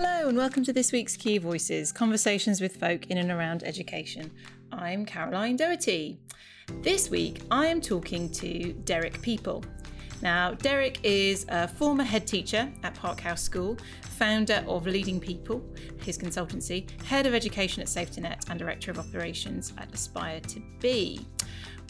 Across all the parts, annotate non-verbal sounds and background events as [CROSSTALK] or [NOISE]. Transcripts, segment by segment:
Hello, and welcome to this week's Key Voices Conversations with Folk in and Around Education. I'm Caroline Doherty. This week, I am talking to Derek Peaple. Now, Derek is a former head teacher at Parkhouse School, founder of Leading People, his consultancy, head of education at SafeToNet, and director of operations at Aspire to Be.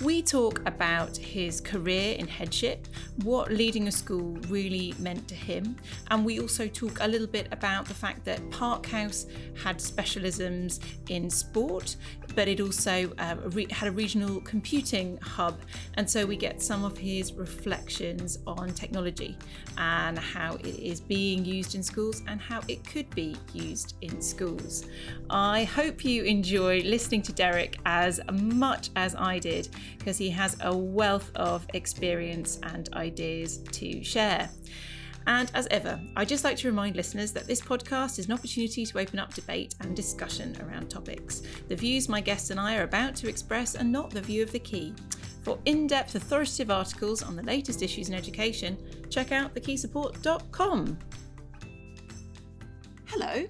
We talk about his career in headship, what leading a school really meant to him, and we also talk a little bit about the fact that Parkhouse had specialisms in sport, but it also uh, re- had a regional computing hub, and so we get some of his reflections on technology and how it is being used in schools and how it could be used in schools. I hope you enjoy listening to Derek as much as I did because he has a wealth of experience and ideas to share. And as ever, I'd just like to remind listeners that this podcast is an opportunity to open up debate and discussion around topics. The views my guests and I are about to express are not the view of the key. For in depth authoritative articles on the latest issues in education, check out thekeysupport.com. Hello,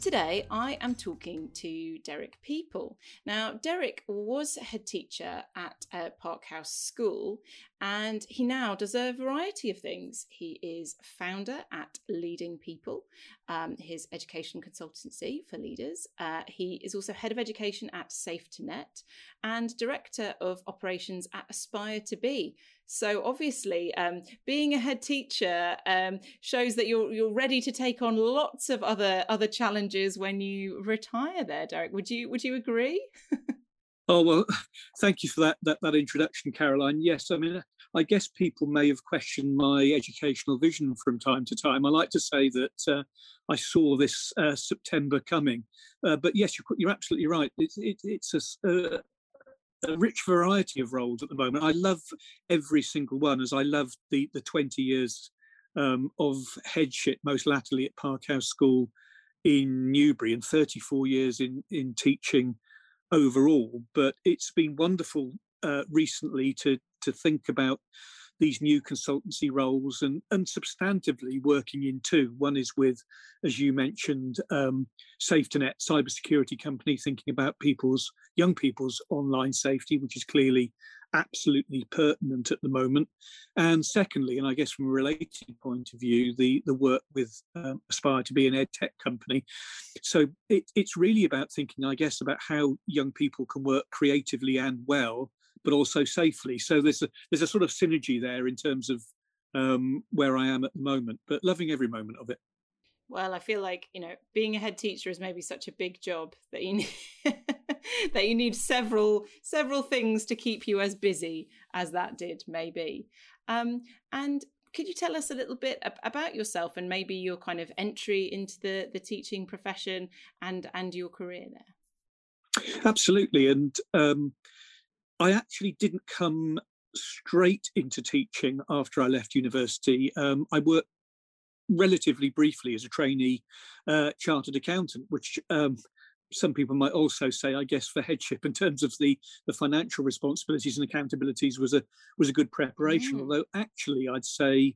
Today, I am talking to Derek Peaple. Now, Derek was head teacher at uh, Parkhouse School, and he now does a variety of things. He is founder at Leading People, um, his education consultancy for leaders. Uh, he is also head of education at SafeToNet and director of operations at Aspire to Be. So obviously, um, being a head teacher um, shows that you're you're ready to take on lots of other other challenges when you retire. There, Derek, would you would you agree? [LAUGHS] oh well, [LAUGHS] thank you for that, that that introduction, Caroline. Yes, I mean, I guess people may have questioned my educational vision from time to time. I like to say that uh, I saw this uh, September coming, uh, but yes, you're, you're absolutely right. It, it, it's a, uh, a rich variety of roles at the moment. I love every single one, as I love the the 20 years um, of headship, most latterly at Parkhouse School in Newbury, and 34 years in in teaching overall. But it's been wonderful uh, recently to to think about these new consultancy roles and, and substantively working in two. One is with, as you mentioned, um, SafeToNet, cybersecurity company, thinking about people's young people's online safety, which is clearly absolutely pertinent at the moment. And secondly, and I guess from a related point of view, the the work with um, Aspire to be an ed tech company. So it, it's really about thinking, I guess, about how young people can work creatively and well but also safely. So there's a there's a sort of synergy there in terms of um, where I am at the moment, but loving every moment of it. Well, I feel like you know being a head teacher is maybe such a big job that you need, [LAUGHS] that you need several several things to keep you as busy as that did maybe. Um, and could you tell us a little bit about yourself and maybe your kind of entry into the the teaching profession and and your career there? Absolutely, and um, I actually didn't come straight into teaching after I left university. Um, I worked relatively briefly as a trainee uh, chartered accountant, which um, some people might also say, I guess, for headship in terms of the the financial responsibilities and accountabilities was a was a good preparation. Mm. Although actually, I'd say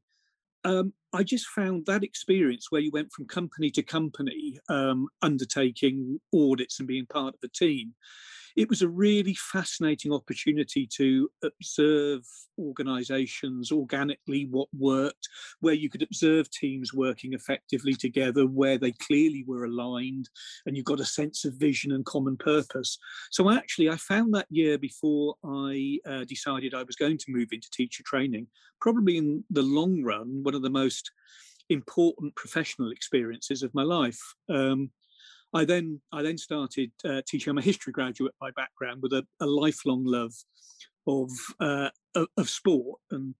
um, I just found that experience where you went from company to company, um, undertaking audits and being part of a team it was a really fascinating opportunity to observe organizations organically what worked where you could observe teams working effectively together where they clearly were aligned and you got a sense of vision and common purpose. So actually i found that year before i uh, decided i was going to move into teacher training probably in the long run one of the most important professional experiences of my life um, I then I then started uh, teaching. I'm a history graduate by background with a, a lifelong love of, uh, of, sport, and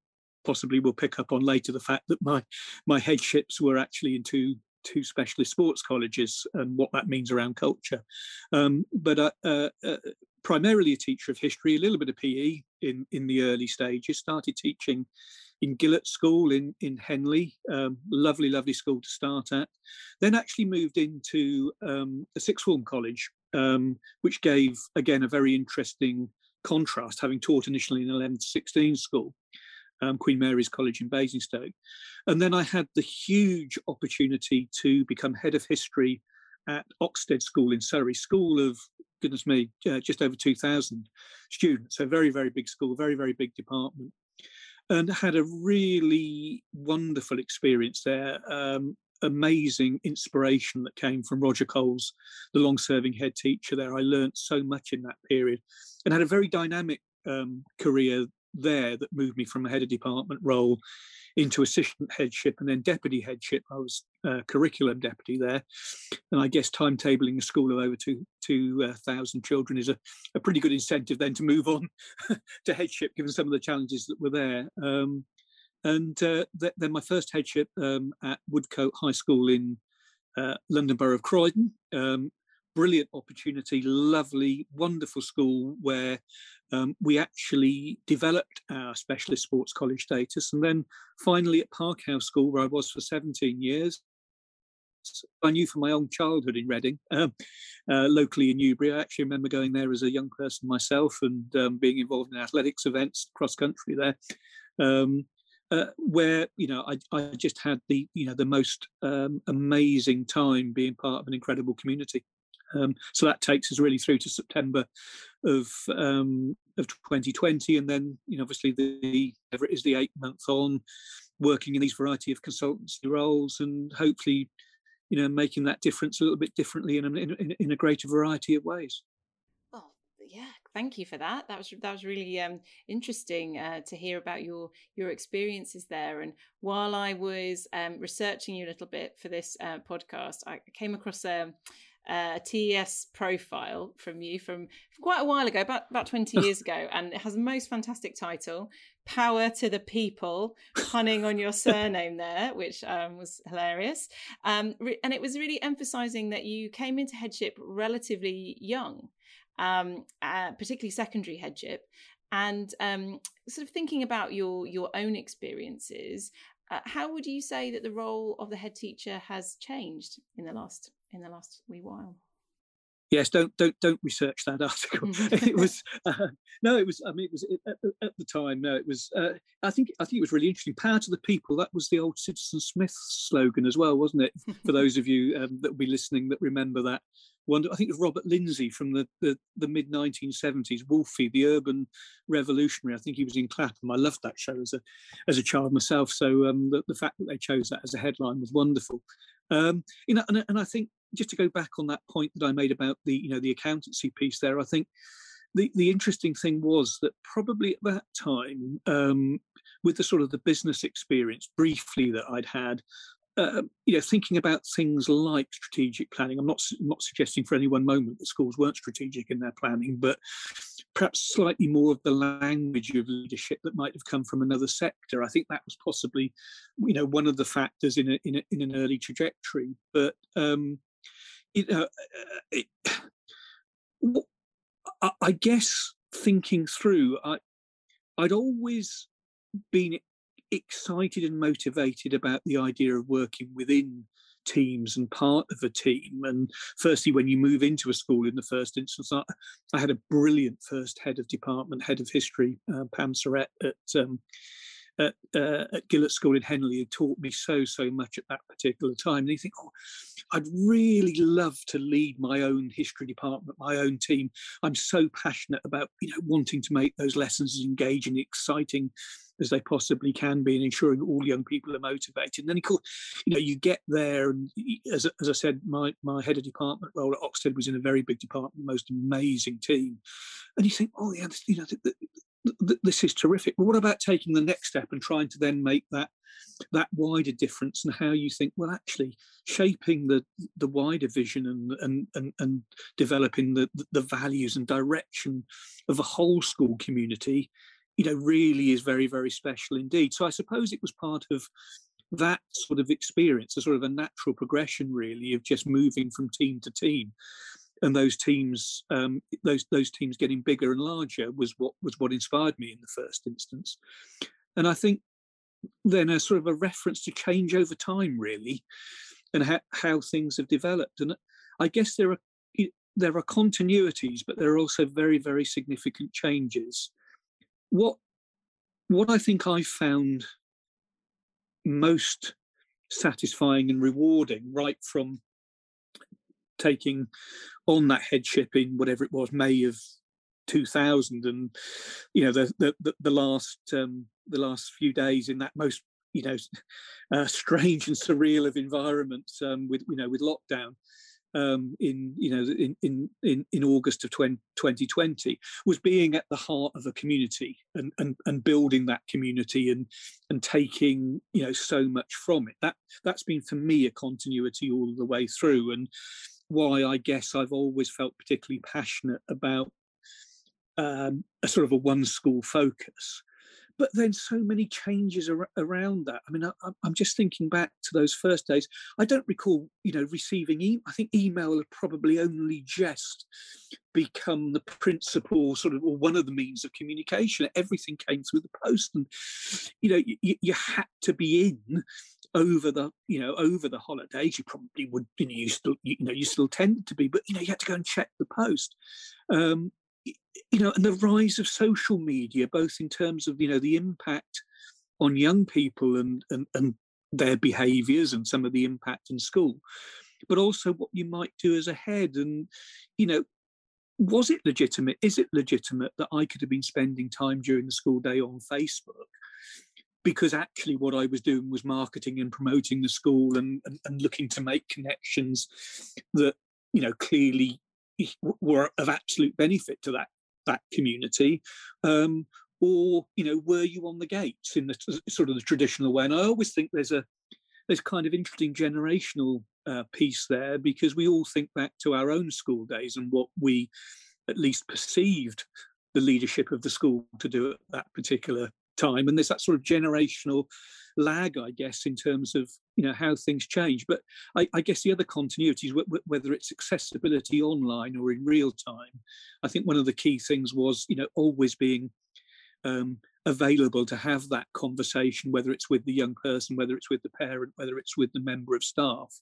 possibly we'll pick up on later the fact that my my headships were actually in two two specialist sports colleges and what that means around culture. Um, but uh, uh, uh, primarily a teacher of history, a little bit of PE in in the early stages. Started teaching in Gillotts School in in Henley, um, lovely, lovely school to start at. Then actually moved into um, a sixth form college, um, which gave again a very interesting contrast, having taught initially in 11 to 16 school. um, Queen Mary's College in Basingstoke. And then I had the huge opportunity to become head of history at Oxted School in Surrey, school of goodness me, uh, just over 2,000 students. So very, very big school, very, very big department. And had a really wonderful experience there. Um, amazing inspiration that came from Roger Coles, the long serving head teacher there. I learned so much in that period and had a very dynamic um, career there that moved me from a head of department role into assistant headship and then deputy headship. I was uh, curriculum deputy there, and I guess timetabling a school of over two two uh, children is a, a pretty good incentive then to move on [LAUGHS] to headship, given some of the challenges that were there. Um, and uh, th- then my first headship um, at Woodcote High School in uh, London Borough of Croydon. Um, brilliant opportunity, lovely, wonderful school where um, we actually developed our specialist sports college status. And then finally at Parkhouse School, where I was for 17 years, I knew from my own childhood in Reading, [LAUGHS] um, uh, locally in Newbury. I actually remember going there as a young person myself and um, being involved in athletics events cross country there. Um, uh, where you know I, I just had the you know the most um, amazing time being part of an incredible community. Um, so that takes us really through to September of um, of 2020, and then you know obviously the whatever it is the eight month on working in these variety of consultancy roles, and hopefully you know making that difference a little bit differently in a, in, in a greater variety of ways. Well, yeah, thank you for that. That was that was really um, interesting uh, to hear about your your experiences there. And while I was um, researching you a little bit for this uh, podcast, I came across a a TES profile from you from, from quite a while ago, about about twenty years [LAUGHS] ago, and it has a most fantastic title, "Power to the People," punning on your surname there, which um, was hilarious. Um, re- and it was really emphasising that you came into headship relatively young, um, uh, particularly secondary headship, and um, sort of thinking about your your own experiences. Uh, how would you say that the role of the head teacher has changed in the last in the last wee while. Yes, don't don't don't research that [LAUGHS] article. it was [LAUGHS] uh, no, it was. I mean, it was at, at the time. No, it was. Uh, I think I think it was really interesting. Power to the people. That was the old Citizen Smith slogan as well, wasn't it? For [LAUGHS] those of you um, that will be listening that remember that. One, I think it was Robert Lindsay from the, the, the mid 1970s, Wolfie, the urban revolutionary. I think he was in Clapham. I loved that show as a as a child myself. So um, the, the fact that they chose that as a headline was wonderful. Um, you know, and, and I think just to go back on that point that I made about the you know the accountancy piece there, I think the the interesting thing was that probably at that time, um, with the sort of the business experience briefly that I'd had, uh, you know, thinking about things like strategic planning. I'm not not suggesting for any one moment that schools weren't strategic in their planning, but perhaps slightly more of the language of leadership that might have come from another sector. I think that was possibly, you know, one of the factors in a, in, a, in an early trajectory. But um, you know, uh, it, [SIGHS] I, I guess thinking through, I I'd always been excited and motivated about the idea of working within teams and part of a team. And firstly, when you move into a school in the first instance, I, I had a brilliant first head of department, head of history, uh, Pam Surratt at um, at, uh, at Gillotts School in Henley who taught me so, so much at that particular time. And you think, oh, I'd really love to lead my own history department, my own team. I'm so passionate about, you know, wanting to make those lessons as engaging, and exciting as they possibly can be and ensuring all young people are motivated. And then, of course, you know, you get there and as, as I said, my, my head of department role at Oxted was in a very big department, most amazing team. And you think, oh yeah, you know, the, the, this is terrific. But what about taking the next step and trying to then make that that wider difference and how you think well actually shaping the the wider vision and and and, and developing the the values and direction of a whole school community you know really is very very special indeed so i suppose it was part of that sort of experience a sort of a natural progression really of just moving from team to team and those teams um, those those teams getting bigger and larger was what was what inspired me in the first instance. And i think then a sort of a reference to change over time really and how, how things have developed. And i guess there are there are continuities but there are also very very significant changes. What what I think I found most satisfying and rewarding, right from taking on that headship in whatever it was, May of 2000, and you know the the the, last um, the last few days in that most you know uh, strange and surreal of environments um, with you know with lockdown um, in you know in in in, in August of 20, 2020 was being at the heart of a community and, and and building that community and and taking you know so much from it. That that's been for me a continuity all the way through, and why I guess I've always felt particularly passionate about um, a sort of a one school focus but then so many changes ar- around that. I mean, I, am just thinking back to those first days. I don't recall, you know, receiving. E- I think email had probably only just become the principal sort of, or one of the means of communication. Everything came through the post, and you know, you, you had to be in over the you know over the holidays you probably would you know you still you know you still tended to be but you know you had to go and check the post um, you know, and the rise of social media, both in terms of you know the impact on young people and and, and their behaviours and some of the impact in school, but also what you might do as a head. And you know, was it legitimate? Is it legitimate that I could have been spending time during the school day on Facebook? Because actually, what I was doing was marketing and promoting the school and, and, and looking to make connections that you know clearly were of absolute benefit to that that community. Um, or you know were you on the gates in the sort of the traditional way? And i always think there's a there's kind of interesting generational uh, piece there because we all think back to our own school days and what we at least perceived the leadership of the school to do at that particular time and there's that sort of generational lag i guess in terms of you know how things change. But i, I guess the other continuities whether it's accessibility online or in real time i think one of the key things was you know always being um, available to have that conversation whether it's with the young person whether it's with the parent whether it's with the member of staff.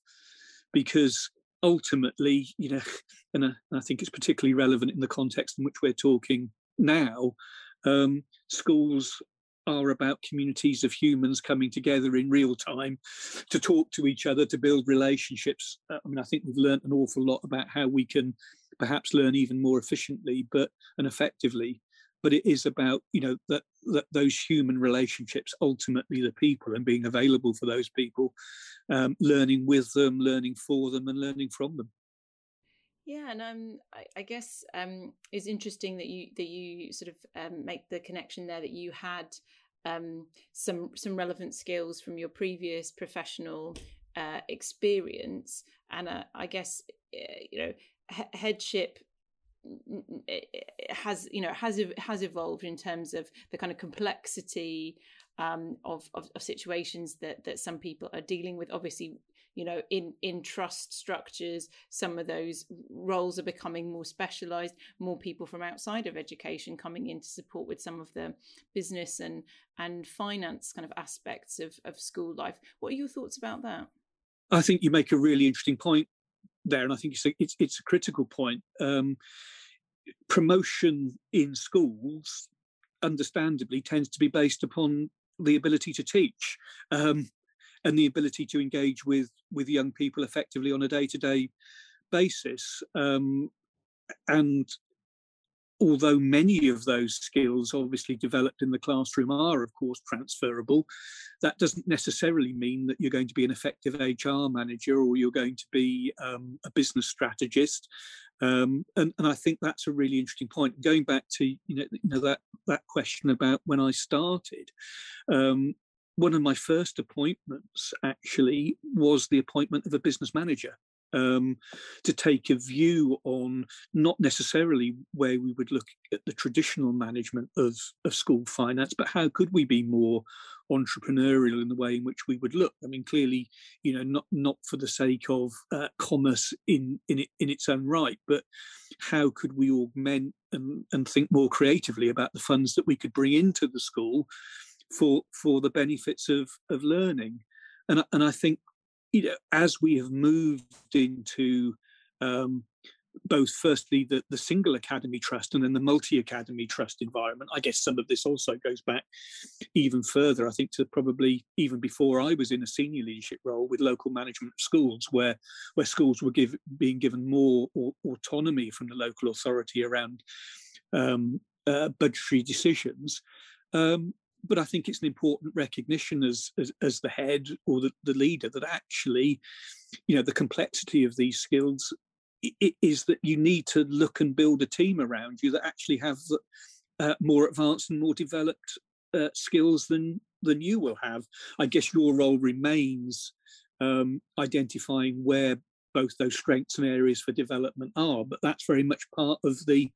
Because ultimately you know [LAUGHS] and I, think it's particularly relevant in the context in which we're talking now um, schools are about communities of humans coming together in real time to talk to each other, to build relationships. Uh, I mean, I think we've learned an awful lot about how we can perhaps learn even more efficiently, but and effectively. But it is about you know that that those human relationships, ultimately the people, and being available for those people, um, learning with them, learning for them, and learning from them. Yeah, and um, I, I guess um, it's interesting that you that you sort of um, make the connection there that you had um, some some relevant skills from your previous professional uh, experience, and uh, I guess uh, you know he- headship has you know has has evolved in terms of the kind of complexity um, of, of, of situations that that some people are dealing with. Obviously, you know in in trust structures some of those roles are becoming more specialized more people from outside of education coming in to support with some of the business and and finance kind of aspects of of school life. What are your thoughts about that? I think you make a really interesting point there and i think it's it's a critical point. Um, promotion in schools understandably tends to be based upon the ability to teach. Um, and the ability to engage with with young people effectively on a day to day basis. Um, and although many of those skills obviously developed in the classroom are of course transferable that doesn't necessarily mean that you're going to be an effective hr manager or you're going to be um, a business strategist um, and, and i think that's a really interesting point going back to you know, you know that that question about when i started um, one of my first appointments actually was the appointment of a business manager um, to take a view on not necessarily where we would look at the traditional management of, of school finance, but how could we be more entrepreneurial in the way in which we would look. I mean, clearly, you know, not not for the sake of uh, commerce in in in its own right, but how could we augment and, and think more creatively about the funds that we could bring into the school for for the benefits of of learning and and i think you know as we have moved into um, both firstly the, the single academy trust and then the multi academy trust environment. I guess some of this also goes back even further, I think, to probably even before I was in a senior leadership role with local management schools, where where schools were give, being given more autonomy from the local authority around um, uh, budgetary decisions. Um, but I think it's an important recognition as as, as the head or the, the leader that actually, you know, the complexity of these skills is that you need to look and build a team around you that actually have uh, more advanced and more developed uh, skills than than you will have. I guess your role remains um, identifying where both those strengths and areas for development are, but that's very much part of the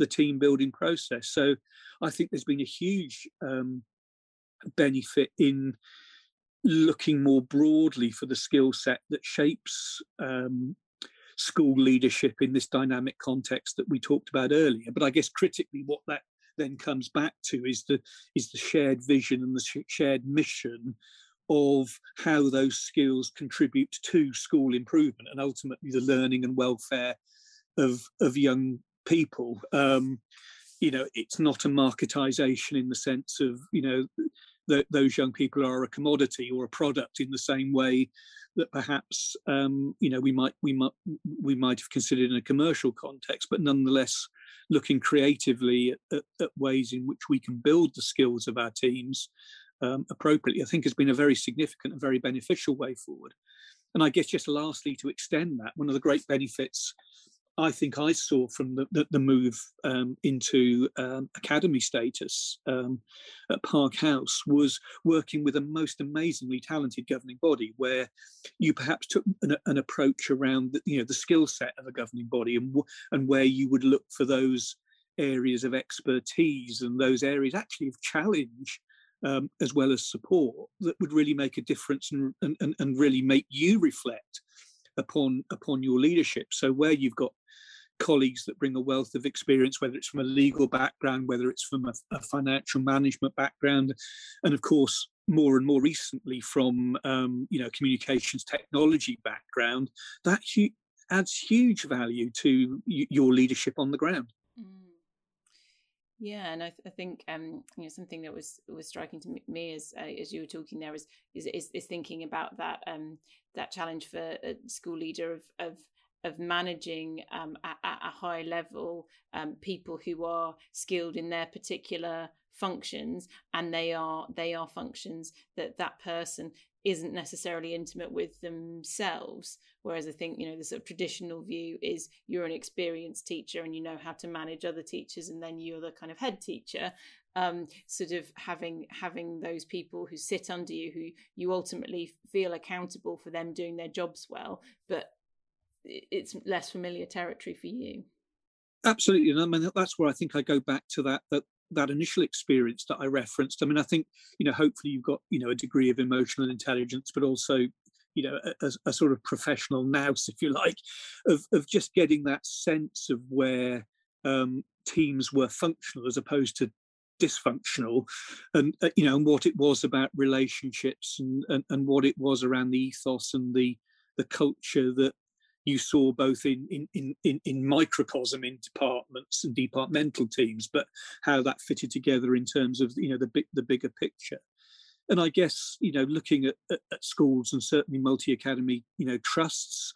the team building process. So I think there's been a huge um, benefit in looking more broadly for the skill set that shapes um, school leadership in this dynamic context that we talked about earlier. But I guess critically, what that then comes back to is the is the shared vision and the shared mission of how those skills contribute to school improvement and ultimately the learning and welfare of of young people. Um, you know, it's not a marketization in the sense of you know that those young people are a commodity or a product in the same way that perhaps um, you know we might we might we might have considered in a commercial context, but nonetheless looking creatively at, at, at ways in which we can build the skills of our teams um, appropriately, I think has been a very significant and very beneficial way forward. And I guess just lastly to extend that, one of the great benefits I think I saw from the, the, the move um, into um, academy status um, at Park House was working with a most amazingly talented governing body, where you perhaps took an, an approach around the, you know the skill set of a governing body and and where you would look for those areas of expertise and those areas actually of challenge um, as well as support that would really make a difference and, and, and really make you reflect upon upon your leadership. So where you've got colleagues that bring a wealth of experience, whether it's from a legal background, whether it's from a, a financial management background, and of course, more and more recently from um, you know communications technology background, that hu- adds huge value to y- your leadership on the ground. Yeah, and I, th- I think um, you know something that was was striking to me as uh, as you were talking there is is is, is thinking about that um, that challenge for a school leader of of of managing um, at, at, a high level um, people who are skilled in their particular functions and they are they are functions that that person isn't necessarily intimate with themselves whereas i think you know the sort of traditional view is you're an experienced teacher and you know how to manage other teachers and then you're the kind of head teacher um, sort of having having those people who sit under you who you ultimately feel accountable for them doing their jobs well but it's less familiar territory for you. Absolutely, and I mean that's where I think I go back to that that that initial experience that I referenced. I mean, I think you know, hopefully you've got you know a degree of emotional intelligence, but also you know a, a sort of professional nous, if you like, of of just getting that sense of where um, teams were functional as opposed to dysfunctional and uh, you know and what it was about relationships and, and and what it was around the ethos and the the culture that you saw both in, in, in, in microcosm in departments and departmental teams, but how that fitted together in terms of you know the big the bigger picture. And I guess you know looking at, at, at schools and certainly multi academy you know trusts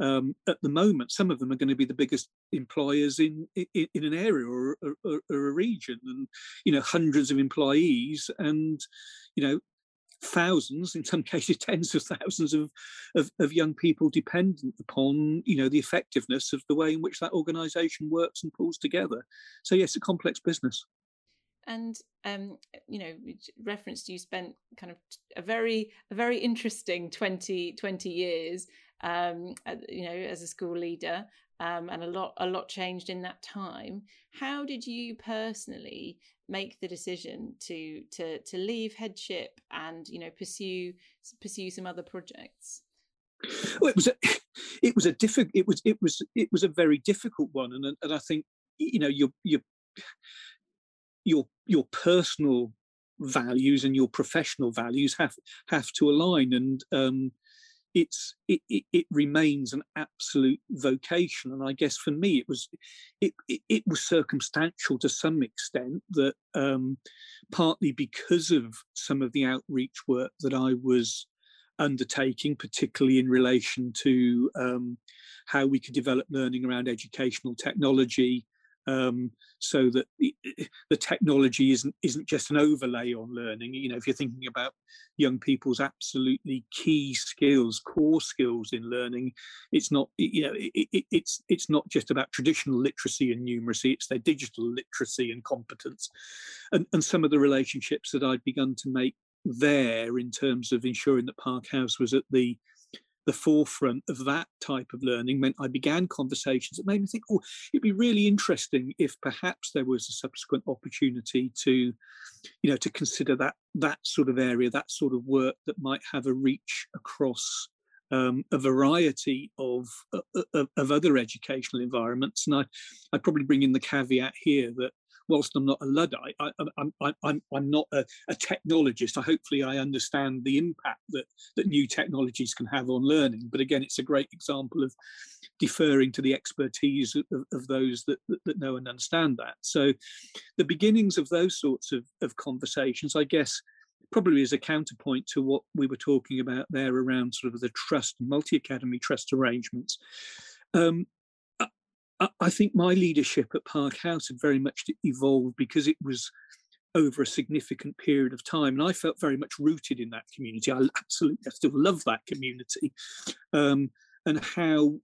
um, at the moment, some of them are going to be the biggest employers in in, in an area or, or, or, a region, and you know hundreds of employees, and you know thousands, in some [LAUGHS] cases tens of thousands of, of, of, young people dependent upon you know the effectiveness of the way in which that organisation works and pulls together. So yes, a complex business. And um, you know, referenced you spent kind of a very a very interesting 20, 20 years um, you know as a school leader um, and a lot a lot changed in that time. How did you personally make the decision to to to leave headship and you know pursue pursue some other projects? Well, it was a [LAUGHS] it was a difficult it was it was it was a very difficult one, and and I think you know your your your your personal values and your professional values have have to align and um it's it, it, it, remains an absolute vocation. And i guess for me it was it, it, it was circumstantial to some extent that um, partly because of some of the outreach work that i was undertaking particularly in relation to um, how we could develop learning around educational technology um, so that the, the, technology isn't isn't just an overlay on learning. You know, if you're thinking about young people's absolutely key skills, core skills in learning, it's not you know it, it, it's it's not just about traditional literacy and numeracy. It's their digital literacy and competence, and and some of the relationships that I'd begun to make there in terms of ensuring that Park House was at the the forefront of that type of learning meant I began conversations that made me think, oh, it'd be really interesting if perhaps there was a subsequent opportunity to, you know, to consider that that sort of area, that sort of work that might have a reach across um, a variety of, uh, of, of other educational environments. And I, I probably bring in the caveat here that whilst I'm not a Luddite, I, am I'm, I'm, I'm not a, a, technologist. I, hopefully, I understand the impact that, that new technologies can have on learning. But again, it's a great example of deferring to the expertise of, of those that, that, that, know and understand that. So, the beginnings of those sorts of, of conversations, I guess, probably as a counterpoint to what we were talking about there around sort of the trust, multi academy trust arrangements. Um, I think my leadership at Park House had very much evolved because it was over a significant period of time, and I felt very much rooted in that community. I absolutely, I still love that community, um, and how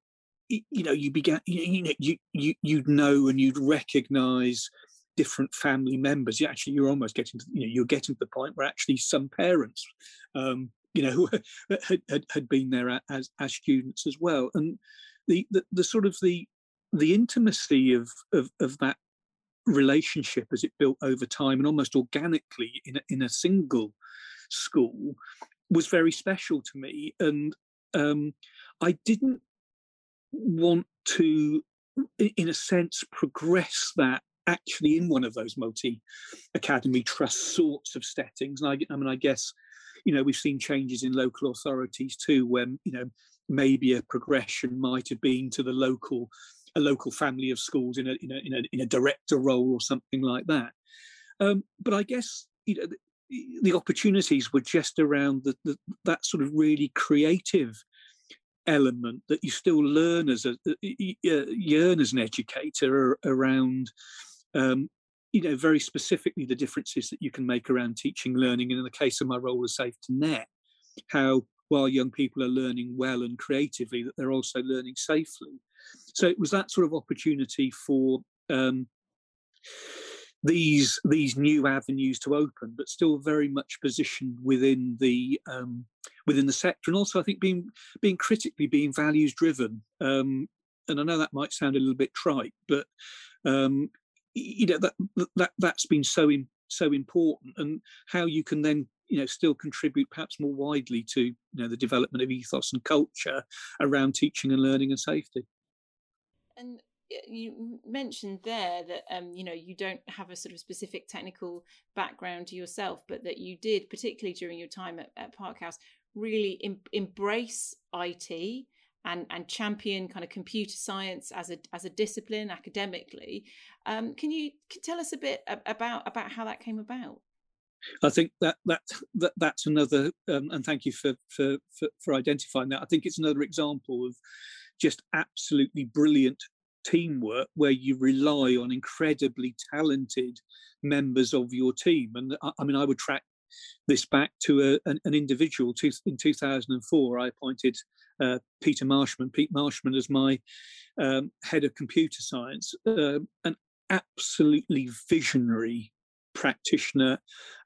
you know you began, you know, you you you'd know and you'd recognise different family members. You actually, you're almost getting to, you know, you're getting to the point where actually some parents, um, you know, [LAUGHS] had, had, had been there as as students as well, and the, the the sort of the the intimacy of, of, of that relationship as it built over time and almost organically in a, in a single school was very special to me. And um, i didn't want to in a sense progress that actually in one of those multi academy trust sorts of settings. And I, I mean i guess you know we've seen changes in local authorities too when you know maybe a progression might have been to the local a local family of schools in a in a in a, in a director role or something like that. Um, but I guess you know the, the opportunities were just around the, the, that sort of really creative element that you still learn as a yearn as an educator around um, you know very specifically the differences that you can make around teaching learning and in the case of my role as SafeToNet how while young people are learning well and creatively that they're also learning safely so it was that sort of opportunity for um, these these new avenues to open, but still very much positioned within the um, within the sector, and also I think being being critically being values driven. Um, and I know that might sound a little bit trite, but um, you know that that that's been so in, so important, and how you can then you know still contribute perhaps more widely to you know the development of ethos and culture around teaching and learning and safety. And you mentioned there that um, you know you don't have a sort of specific technical background yourself, but that you did, particularly during your time at, at Park House, really em- embrace IT and and champion kind of computer science as a as a discipline academically. Um, can you can tell us a bit about about how that came about? I think that that, that that's another, um, and thank you for, for for for identifying that. I think it's another example of just absolutely brilliant teamwork where you rely on incredibly talented members of your team. And I, I mean, I would track this back to a, an, an, individual. In 2004, I appointed uh, Peter Marshman, Pete Marshman, as my um, head of computer science, uh, an absolutely visionary practitioner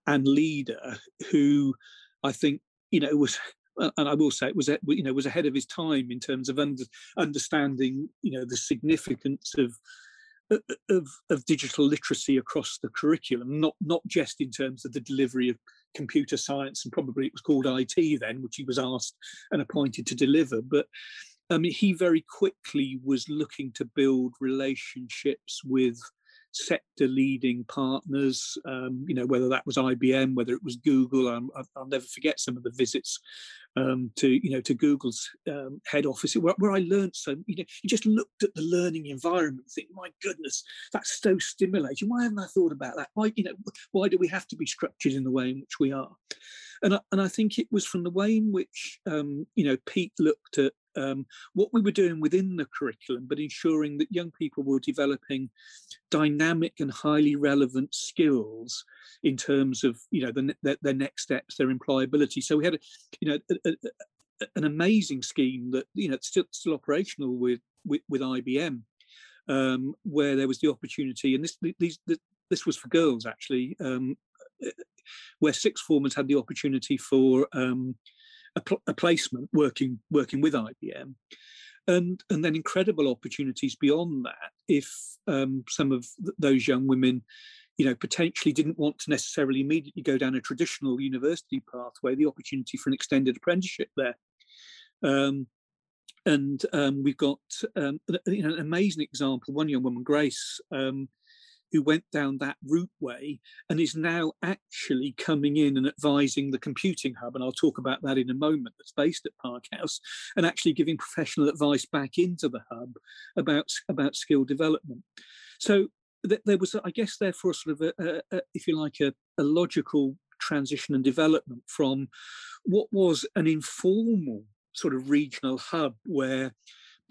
and leader who I think you know was Uh, and I will say it was you know was ahead of his time in terms of under, understanding you know the significance of uh, uh, of, of digital literacy across the curriculum, not not just in terms of the delivery of computer science and probably it was called IT then, which he was asked and appointed to deliver, but mean, he very quickly was looking to build relationships with sector leading partners, um, you know, whether that was IBM, whether it was Google. Um, I'll never forget some of the visits um, to, you know, to Google's um, head office where, where, I learned so, you know, you just looked at the learning environment and think, my goodness, that's so stimulating. Why haven't I thought about that? Why, you know, why do we have to be structured in the way in which we are? And I, and I think it was from the way in which, um, you know, Pete looked at um, what we were doing within the curriculum, but ensuring that young people were developing dynamic and highly relevant skills in terms of you know the, their, their next steps, their employability. So we had a, you know a, a, an amazing scheme that you know still still operational with with, with IBM, um, where there was the opportunity, and this these this was for girls actually. Um, where sixth formers had the opportunity for um, a, pl- a placement working working with IBM, and and then incredible opportunities beyond that if um, some of th- those young women you know potentially didn't want to necessarily immediately go down a traditional university pathway the opportunity for an extended apprenticeship there. Um, and um, we've got um, you know, an amazing example one young woman grace um, who went down that route way and is now actually coming in and advising the computing hub. And I'll talk about that in a moment, that's based at Park House, and actually giving professional advice back into the hub about, about skill development. So th- there was, I guess, therefore, a sort of, a, a, a if you like, a, a logical transition and development from what was an informal sort of regional hub where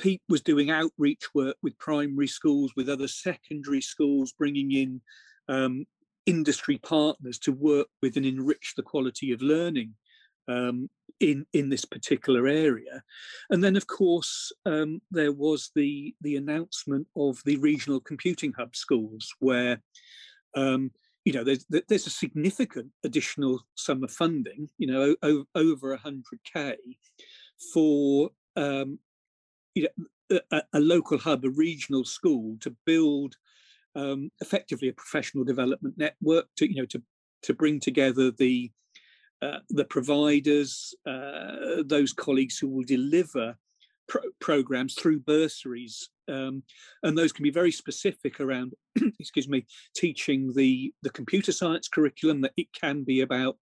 Pete was doing outreach work with primary schools, with other secondary schools, bringing in um, industry partners to work with and enrich the quality of learning um, in in this particular area. And then, of course, um, there was the the announcement of the regional computing hub schools, where um, you know there's there's a significant additional sum of funding, you know, over 100k for um, you know, a, a, local hub, a regional school, to build um, effectively a professional development network to you know to to bring together the uh, the providers, uh, those colleagues who will deliver pro- programs through bursaries, um, and those can be very specific around, [CLEARS THROAT] excuse me, teaching the the computer science curriculum. That it can be about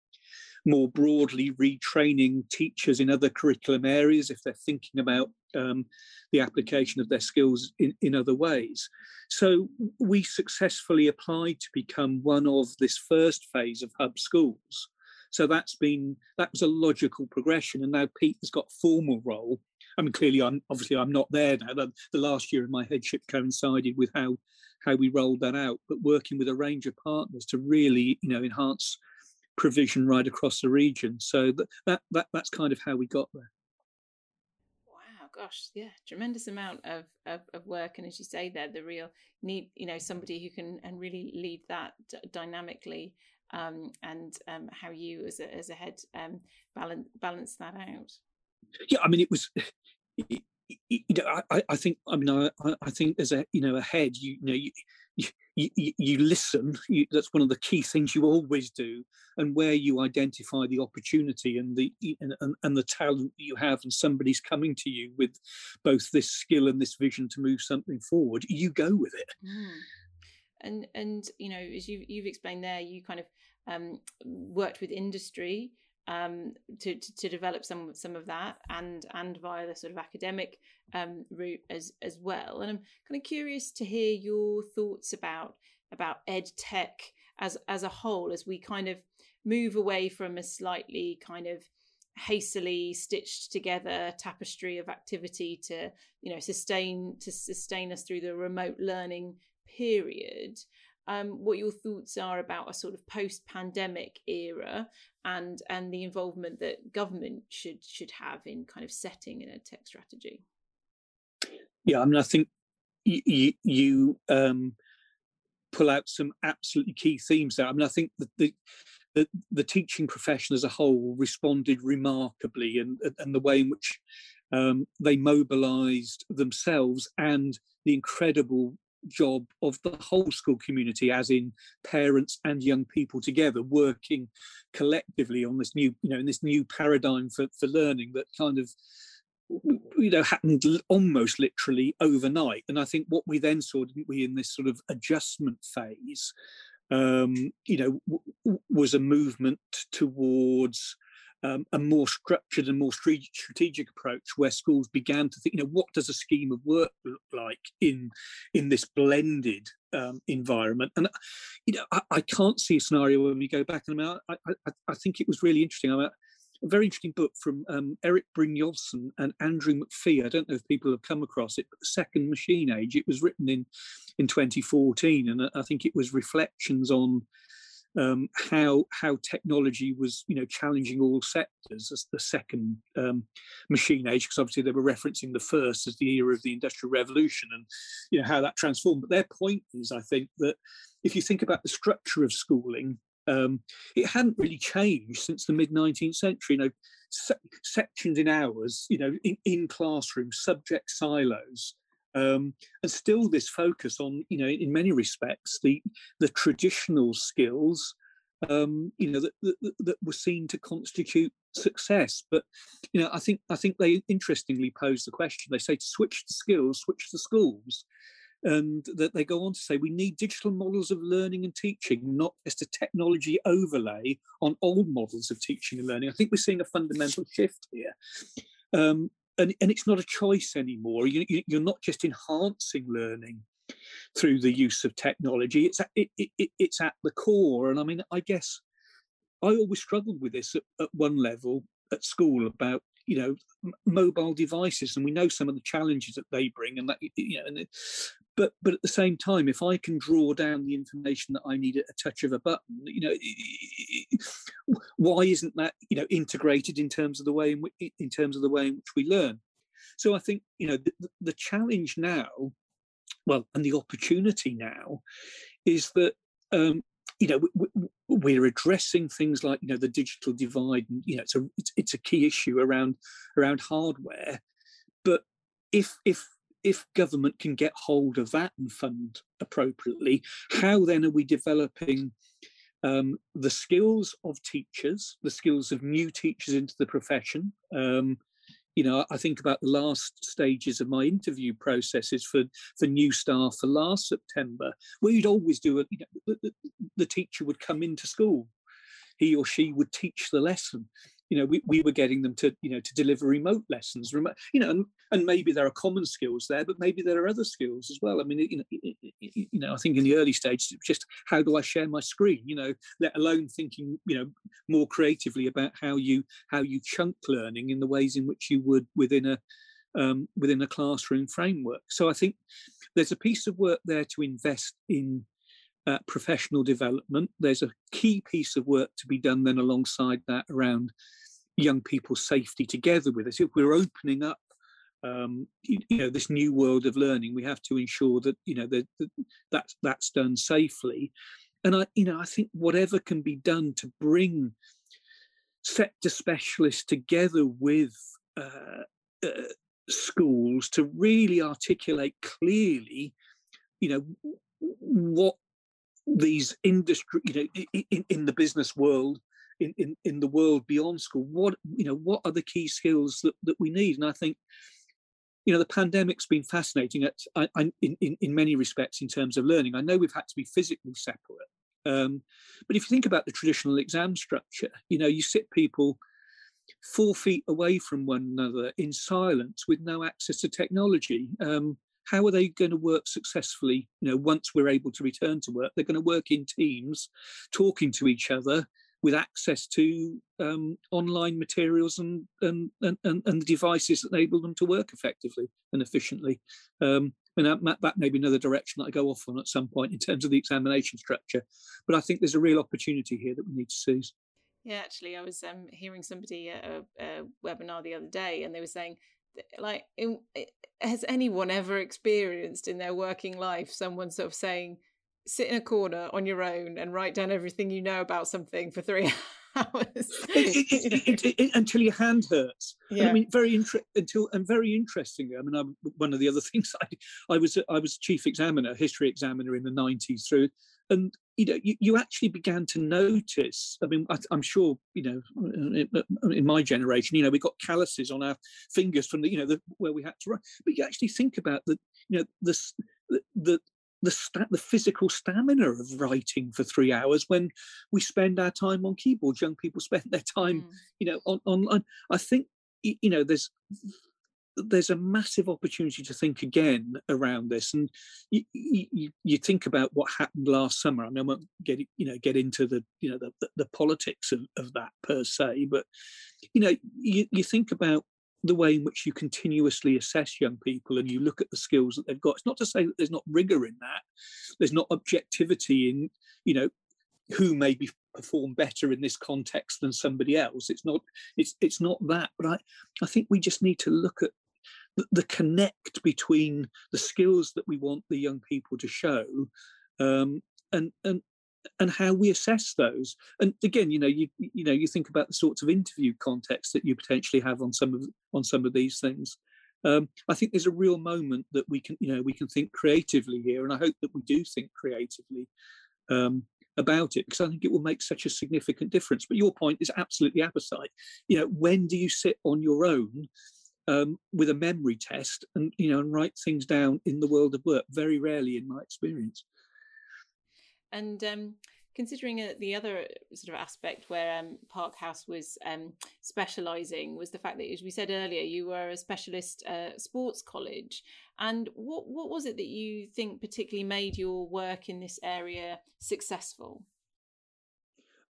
more broadly retraining teachers in other curriculum areas if they're thinking about um, the application of their skills in, in other ways. So we successfully applied to become one of this first phase of hub schools. So that's been that was a logical progression, and now Pete has got formal role. I mean, clearly, I'm obviously I'm not there now. The, the last year of my headship coincided with how how we rolled that out, but working with a range of partners to really, you know, enhance provision right across the region. So that, that, that that's kind of how we got there. Gosh, yeah, tremendous amount of, of, of work, and as you say, there the real need, you know, somebody who can and really lead that d- dynamically, um, and um, how you as a as a head um, balance balance that out. Yeah, I mean, it was. [SIGHS] you know, I, I think I mean I, I think as a you know a head you, you know you, you, you, you listen. You, that's one of the key things you always do, and where you identify the opportunity and the and, and, and the talent that you have, and somebody's coming to you with both this skill and this vision to move something forward, you go with it. Mm. And and you know, as you you've explained there, you kind of um, worked with industry um, to, to, to develop some some of that and and via the sort of academic um, route as as well. And I'm kind of curious to hear your thoughts about about ed tech as as a whole as we kind of move away from a slightly kind of hastily stitched together tapestry of activity to you know sustain to sustain us through the remote learning period um, what your thoughts are about a sort of post-pandemic era and and the involvement that government should should have in kind of setting an ed tech strategy. Yeah, I mean, I think you, you um, pull out some absolutely key themes there. I mean, I think that the, the the teaching profession as a whole responded remarkably, and and the way in which um, they mobilised themselves and the incredible job of the whole school community, as in parents and young people together, working collectively on this new, you know, in this new paradigm for, for learning that kind of you know happened almost literally overnight. And i think what we then saw didn't we in this sort of adjustment phase um, you know w- was a movement towards um, a more structured and more strategic approach where schools began to think you know what does a scheme of work look like in in this blended um, environment and you know I, I, can't see a scenario when we go back and I, I, I think it was really interesting I mean, a very interesting book from um, Erik Brynjolfsson and Andrew McAfee. I don't know if people have come across it, but The Second Machine Age. It was written in in 2014, and I think it was reflections on um, how how technology was you know challenging all sectors as the second um, machine age because obviously they were referencing the first as the era of the industrial revolution and you know how that transformed but their point is i think that if you think about the structure of schooling um, it hadn't really changed since the mid 19th century. You know, se- sections in hours, you know, in, in classrooms, subject silos, um, and still this focus on, you know, in many respects, the the traditional skills, um, you know, that, that, that were seen to constitute success. But you know, I think I think they interestingly pose the question. They say switch the skills, switch the schools and that they go on to say we need digital models of learning and teaching, not just a technology overlay on old models of teaching and learning. I think we're seeing a fundamental shift here. Um, and, and it's not a choice anymore. You, you, are not just enhancing learning through the use of technology, it's at, it, it, it's at the core. And I mean, I guess I always struggled with this at, at one level at school about you know mobile devices and we know some of the challenges that they bring and that you know and but but at the same time if i can draw down the information that i need at a touch of a button you know why isn't that you know integrated in terms of the way in, which, in terms of the way in which we learn? So i think you know the, the challenge now well and the opportunity now is that um, you know we're addressing things like you know the digital divide and you know it's a it's, it's a key issue around around hardware. But if if if government can get hold of that and fund appropriately, how then are we developing um, the skills of teachers, the skills of new teachers into the profession? Um, you know, I think about the last stages of my interview processes for for new staff for last September, where you'd always do it. You know, the, the teacher would come into school, he or she would teach the lesson you know we, we were getting them to you know to deliver remote lessons remote you know and, and maybe there are common skills there but maybe there are other skills as well. I mean you know you know i think in the early stages just how do i share my screen? You know let alone thinking you know more creatively about how you how you chunk learning in the ways in which you would within a um, within a classroom framework. So i think there's a piece of work there to invest in uh, professional development. There's a key piece of work to be done then alongside that around young people's safety together with us. If we're opening up, um, you, know, this new world of learning, we have to ensure that you know that, that that's that's done safely. And I, you know, I think whatever can be done to bring sector specialists together with uh, uh, schools to really articulate clearly, you know, what these industry, you know, in, in the business world, in, in, in the world beyond school, what you know, what are the key skills that, that we need? And I think, you know, the pandemic's been fascinating at I, I, in, in many respects in terms of learning. I know we've had to be physically separate, um, but if you think about the traditional exam structure, you know, you sit people four feet away from one another in silence with no access to technology. Um, how are they going to work successfully you know once we're able to return to work they're going to work in teams talking to each other with access to um, online materials and, and, and, and the devices that enable them to work effectively and efficiently. Um, and that, that may be another direction that I go off on at some point in terms of the examination structure. But I think there's a real opportunity here that we need to seize. Yeah, actually, I was um, hearing somebody at a, a, webinar the other day, and they were saying like in, has anyone ever experienced in their working life someone sort of saying sit in a corner on your own and write down everything you know about something for three [LAUGHS] hours it, it, it, until your hand hurts yeah. i mean very inter- until and very interesting i mean I'm, one of the other [LAUGHS] things i i was i was chief examiner history examiner in the 90s through and you know, you, you actually began to notice. I mean, I, am sure you know, in, in, my generation, you know, we got calluses on our fingers from the, you know, the, where we had to write. But you actually think about the, you know, this the the the, sta- the physical stamina of writing for three hours when we spend our time on keyboards. Young people spend their time, mm. you know, on online. I think you know there's there's a massive opportunity to think again around this and you, you, you, think about what happened last summer i mean i won't get you know get into the you know the, the, the politics of, of that per se but you know you, you think about the way in which you continuously assess young people and you look at the skills that they've got. It's not to say that there's not rigor in that. There's not objectivity in you know who maybe perform better in this context than somebody else. It's not it's it's not that but i i think we just need to look at the, connect between the skills that we want the young people to show um, and and and how we assess those. And again you know you you know you think about the sorts of interview context that you potentially have on some of on some of these things. Um, i think there's a real moment that we can you know we can think creatively here and i hope that we do think creatively um, about it because i think it will make such a significant difference. But your point is absolutely apposite. You know when do you sit on your own um, with a memory test and you know and write things down in the world of work? Very rarely in my experience and um, considering uh, the other sort of aspect where um, park house was um, specializing was the fact that as we said earlier you were a specialist uh, sports college. And what what was it that you think particularly made your work in this area successful?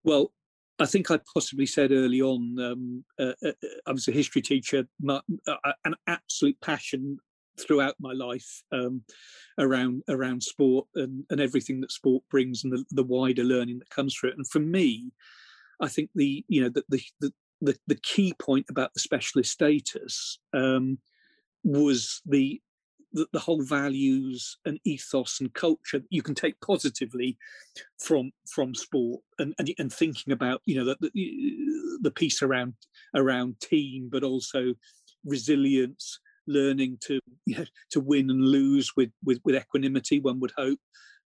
Well I think I possibly said early on, um, uh, uh, uh I was a history teacher, my, uh, an absolute passion throughout my life um, around around sport and, and everything that sport brings and the, the wider learning that comes through it. And for me, I think the you know the the the, the key point about the specialist status um, was the the, the whole values and ethos and culture that you can take positively from from sport and and, and thinking about you know the, the, the piece around around team but also resilience learning to [LAUGHS] you know, to win and lose with with, with equanimity one would hope.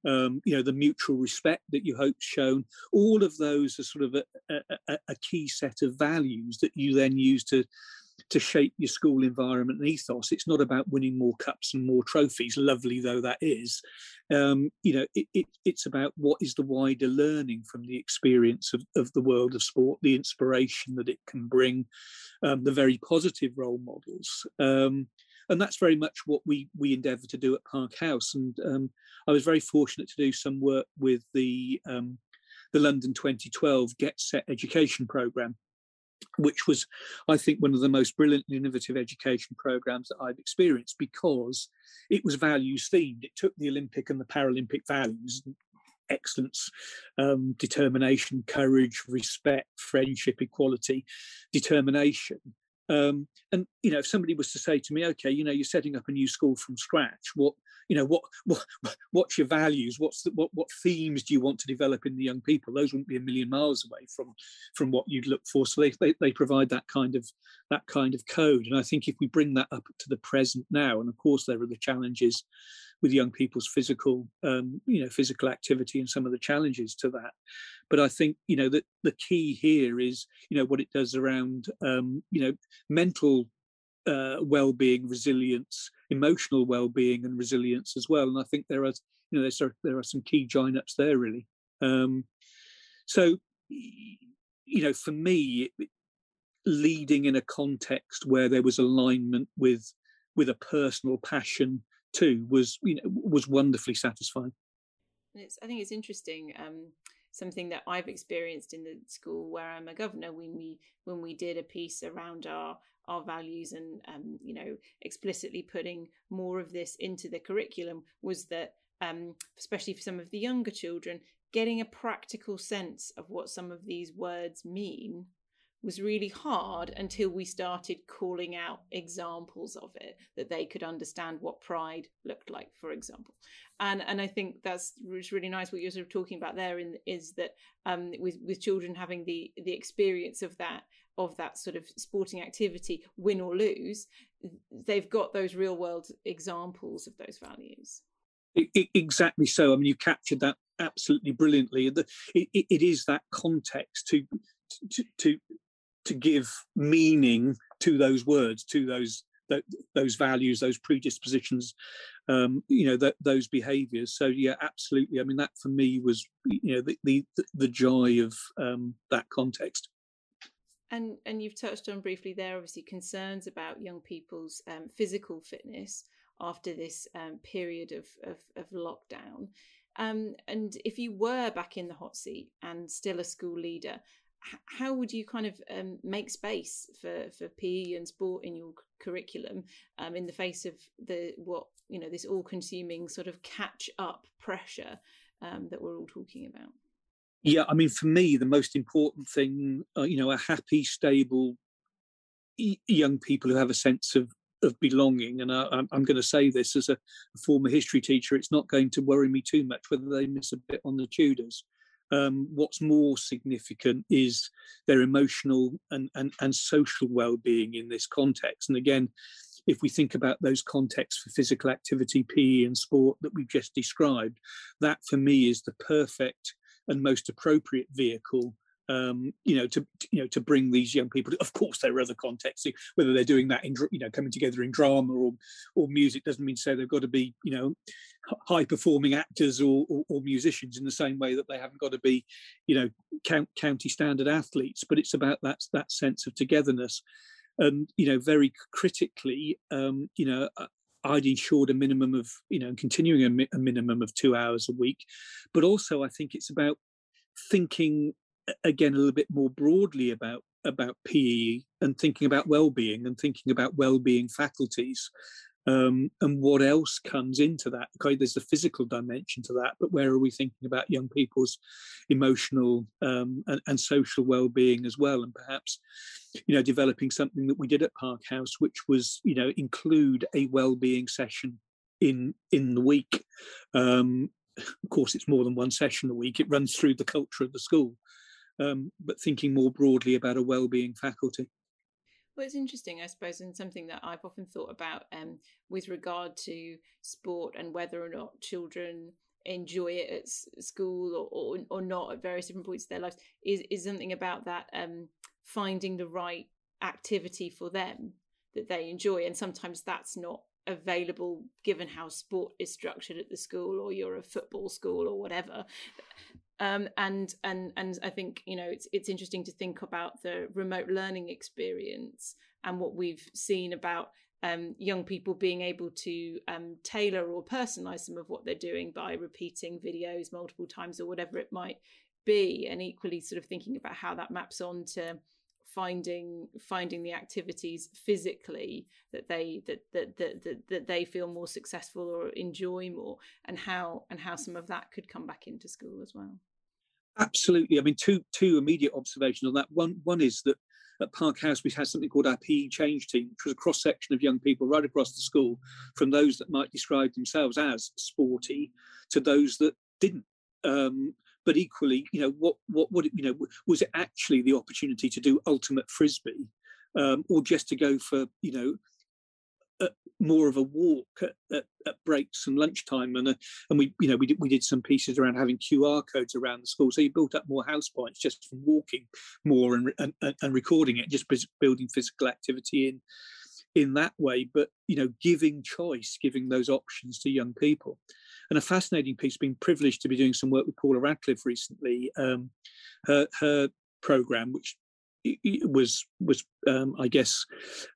Um, you know the mutual respect that you hope shown all of those are sort of a, a, a key set of values that you then use to to shape your school environment and ethos. It's not about winning more cups and more trophies, lovely though that is. Um, you know, it, it, it's about what is the wider learning from the experience of, of the world of sport, the inspiration that it can bring, um, the very positive role models. Um, and that's very much what we we endeavour to do at Park House. And um, I was very fortunate to do some work with the um, the London 2012 Get Set Education Programme, which was, I think, one of the most brilliant innovative education programs that I've experienced because it was values themed. It took the Olympic and the Paralympic values, excellence, um, determination, courage, respect, friendship, equality, determination. Um, and you know, if somebody was to say to me, "Okay, you know, you're setting up a new school from scratch. What you know what [LAUGHS] what what's your values? What's the, what what themes do you want to develop in the young people? Those wouldn't be a million miles away from from what you'd look for. So they, they, they provide that kind of that kind of code. And i think if we bring that up to the present now and of course there are the challenges with young people's physical um, you know physical activity and some of the challenges to that but i think you know that the key here is you know what it does around um, you know mental uh, well-being, resilience, emotional well-being, and resilience as well. And I think there are, you know, there's, there are some key join-ups there really. Um, so, you know, for me, leading in a context where there was alignment with with a personal passion too was, you know, was wonderfully satisfying. It's, I think it's interesting. Um, something that I've experienced in the school where I'm a governor when we when we did a piece around our our values and um, you know explicitly putting more of this into the curriculum was that um, especially for some of the younger children getting a practical sense of what some of these words mean was really hard until we started calling out examples of it that they could understand what pride looked like for example and and i think that's was really nice what you're sort of talking about there in, is that um, with with children having the the experience of that of that sort of sporting activity, win or lose, they've got those real world examples of those values. Exactly so. I mean, you captured that absolutely brilliantly. The, it, it is that context to, to to to give meaning to those words, to those those values, those predispositions, um, you know, those behaviours. So yeah, absolutely. I mean, that for me was you know the the, the joy of um, that context. And and you've touched on briefly there, obviously concerns about young people's um, physical fitness after this um, period of, of, of lockdown. Um, and if you were back in the hot seat and still a school leader, how would you kind of um, make space for, for PE and sport in your curriculum um, in the face of the what you know this all-consuming sort of catch-up pressure um, that we're all talking about? Yeah, I mean, for me, the most important thing, uh, you know, a happy, stable young people who have a sense of of belonging. And I, am going to say this as a, former history teacher, it's not going to worry me too much whether they miss a bit on the Tudors. Um, what's more significant is their emotional and, and, and social well-being in this context. And again, if we think about those contexts for physical activity, PE and sport that we've just described, that for me is the perfect and most appropriate vehicle um, you know, to you know, to bring these young people. Of course, there are other contexts. Whether they're doing that in, you know, coming together in drama or or music doesn't mean to say they've got to be, you know, high performing actors or, or, or musicians in the same way that they haven't got to be, you know, count, county standard athletes. But it's about that that sense of togetherness, and you know, very critically, um, you know. I'd ensured a minimum of, you know, continuing a, mi- a minimum of two hours a week, but also I think it's about thinking again a little bit more broadly about about PE and thinking about well-being and thinking about well-being faculties um, and what else comes into that. Okay, there's the physical dimension to that, but where are we thinking about young people's emotional um, and, and, social well-being as well, and perhaps you know developing something that we did at Park House, which was you know include a well-being session in in the week. Um, of course, it's more than one session a week. It runs through the culture of the school um, but thinking more broadly about a well-being faculty. Well, it's interesting, I suppose, and something that I've often thought about um, with regard to sport and whether or not children enjoy it at school or, or, or not at various different points of their lives is, is something about that um, finding the right activity for them that they enjoy. And sometimes that's not available given how sport is structured at the school or you're a football school or whatever um, and and and I think you know it's it's interesting to think about the remote learning experience and what we've seen about um, young people being able to um, tailor or personalize some of what they're doing by repeating videos multiple times or whatever it might be, and equally sort of thinking about how that maps on to finding finding the activities physically that they that that, that that that they feel more successful or enjoy more and how and how some of that could come back into school as well. Absolutely. I mean two two immediate observations on that. One one is that at Park House, we had something called our PE change team, which was a cross section of young people right across the school, from those that might describe themselves as sporty to those that didn't. Um, but equally, you know, what what you know was it actually the opportunity to do ultimate frisbee, um, or just to go for you know more of a walk at, at, at, breaks and lunchtime, and uh, and we you know we did we did some pieces around having QR codes around the school, so you built up more house points just from walking more and and, and recording it, just building physical activity in in that way, but you know giving choice, giving those options to young people and a fascinating piece. Being privileged to be doing some work with Paula Radcliffe recently, um, her her program, which was was um, I guess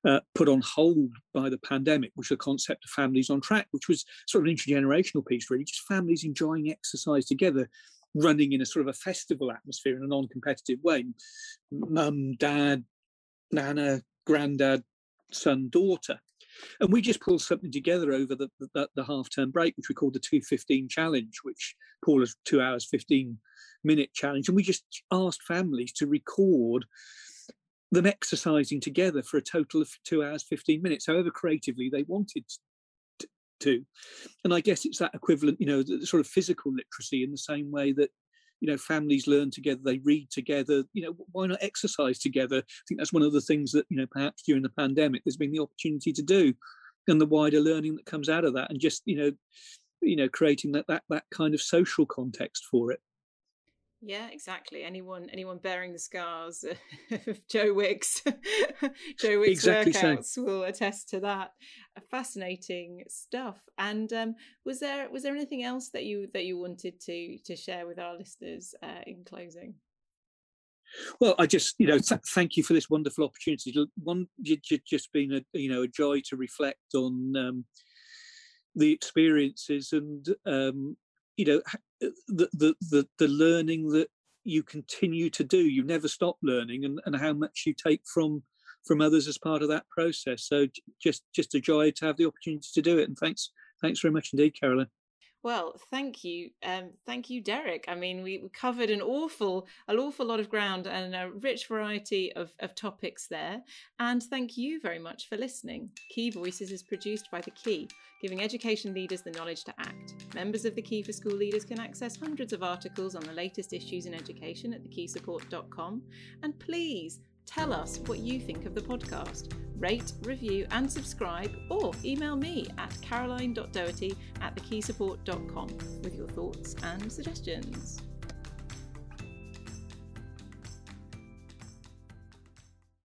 uh, put on hold by the pandemic, which the concept of families on track, which was sort of an intergenerational piece, really, just families enjoying exercise together, running in a sort of a festival atmosphere in a non-competitive way. Mum, dad, nana, granddad, son, daughter, and we just pulled something together over the, the, the half term break, which we called the 215 challenge, which Paul Paula's two hours, 15 minute challenge. And we just asked families to record them exercising together for a total of two hours, 15 minutes, however creatively they wanted to. And I guess it's that equivalent, you know, the sort of physical literacy in the same way that you know families learn together they read together you know why not exercise together? I think that's one of the things that you know perhaps during the pandemic there's been the opportunity to do and the wider learning that comes out of that and just you know you know creating that that that kind of social context for it yeah, exactly. Anyone anyone bearing the scars of Joe Wicks, [LAUGHS] Joe Wicks exactly workouts so. will attest to that. Fascinating stuff. And um, was there was there anything else that you that you wanted to to share with our listeners uh, in closing? Well, I just you know th- thank you for this wonderful opportunity. One, just been a you know a joy to reflect on. Um, the experiences and um, you know uh, the, the the the learning that you continue to do. You never stop learning and, and how much you take from from others as part of that process. So just just a joy to have the opportunity to do it. And thanks thanks very much indeed carolyn well, thank you, um, thank you, Derek. I mean, we covered an awful, an awful lot of ground and a rich variety of, of topics there. And thank you very much for listening. Key Voices is produced by the Key, giving education leaders the knowledge to act. Members of the Key for School Leaders can access hundreds of articles on the latest issues in education at thekeysupport.com. And please Tell us what you think of the podcast. Rate, review, and subscribe, or email me at caroline.doherty at thekeysupport.com with your thoughts and suggestions.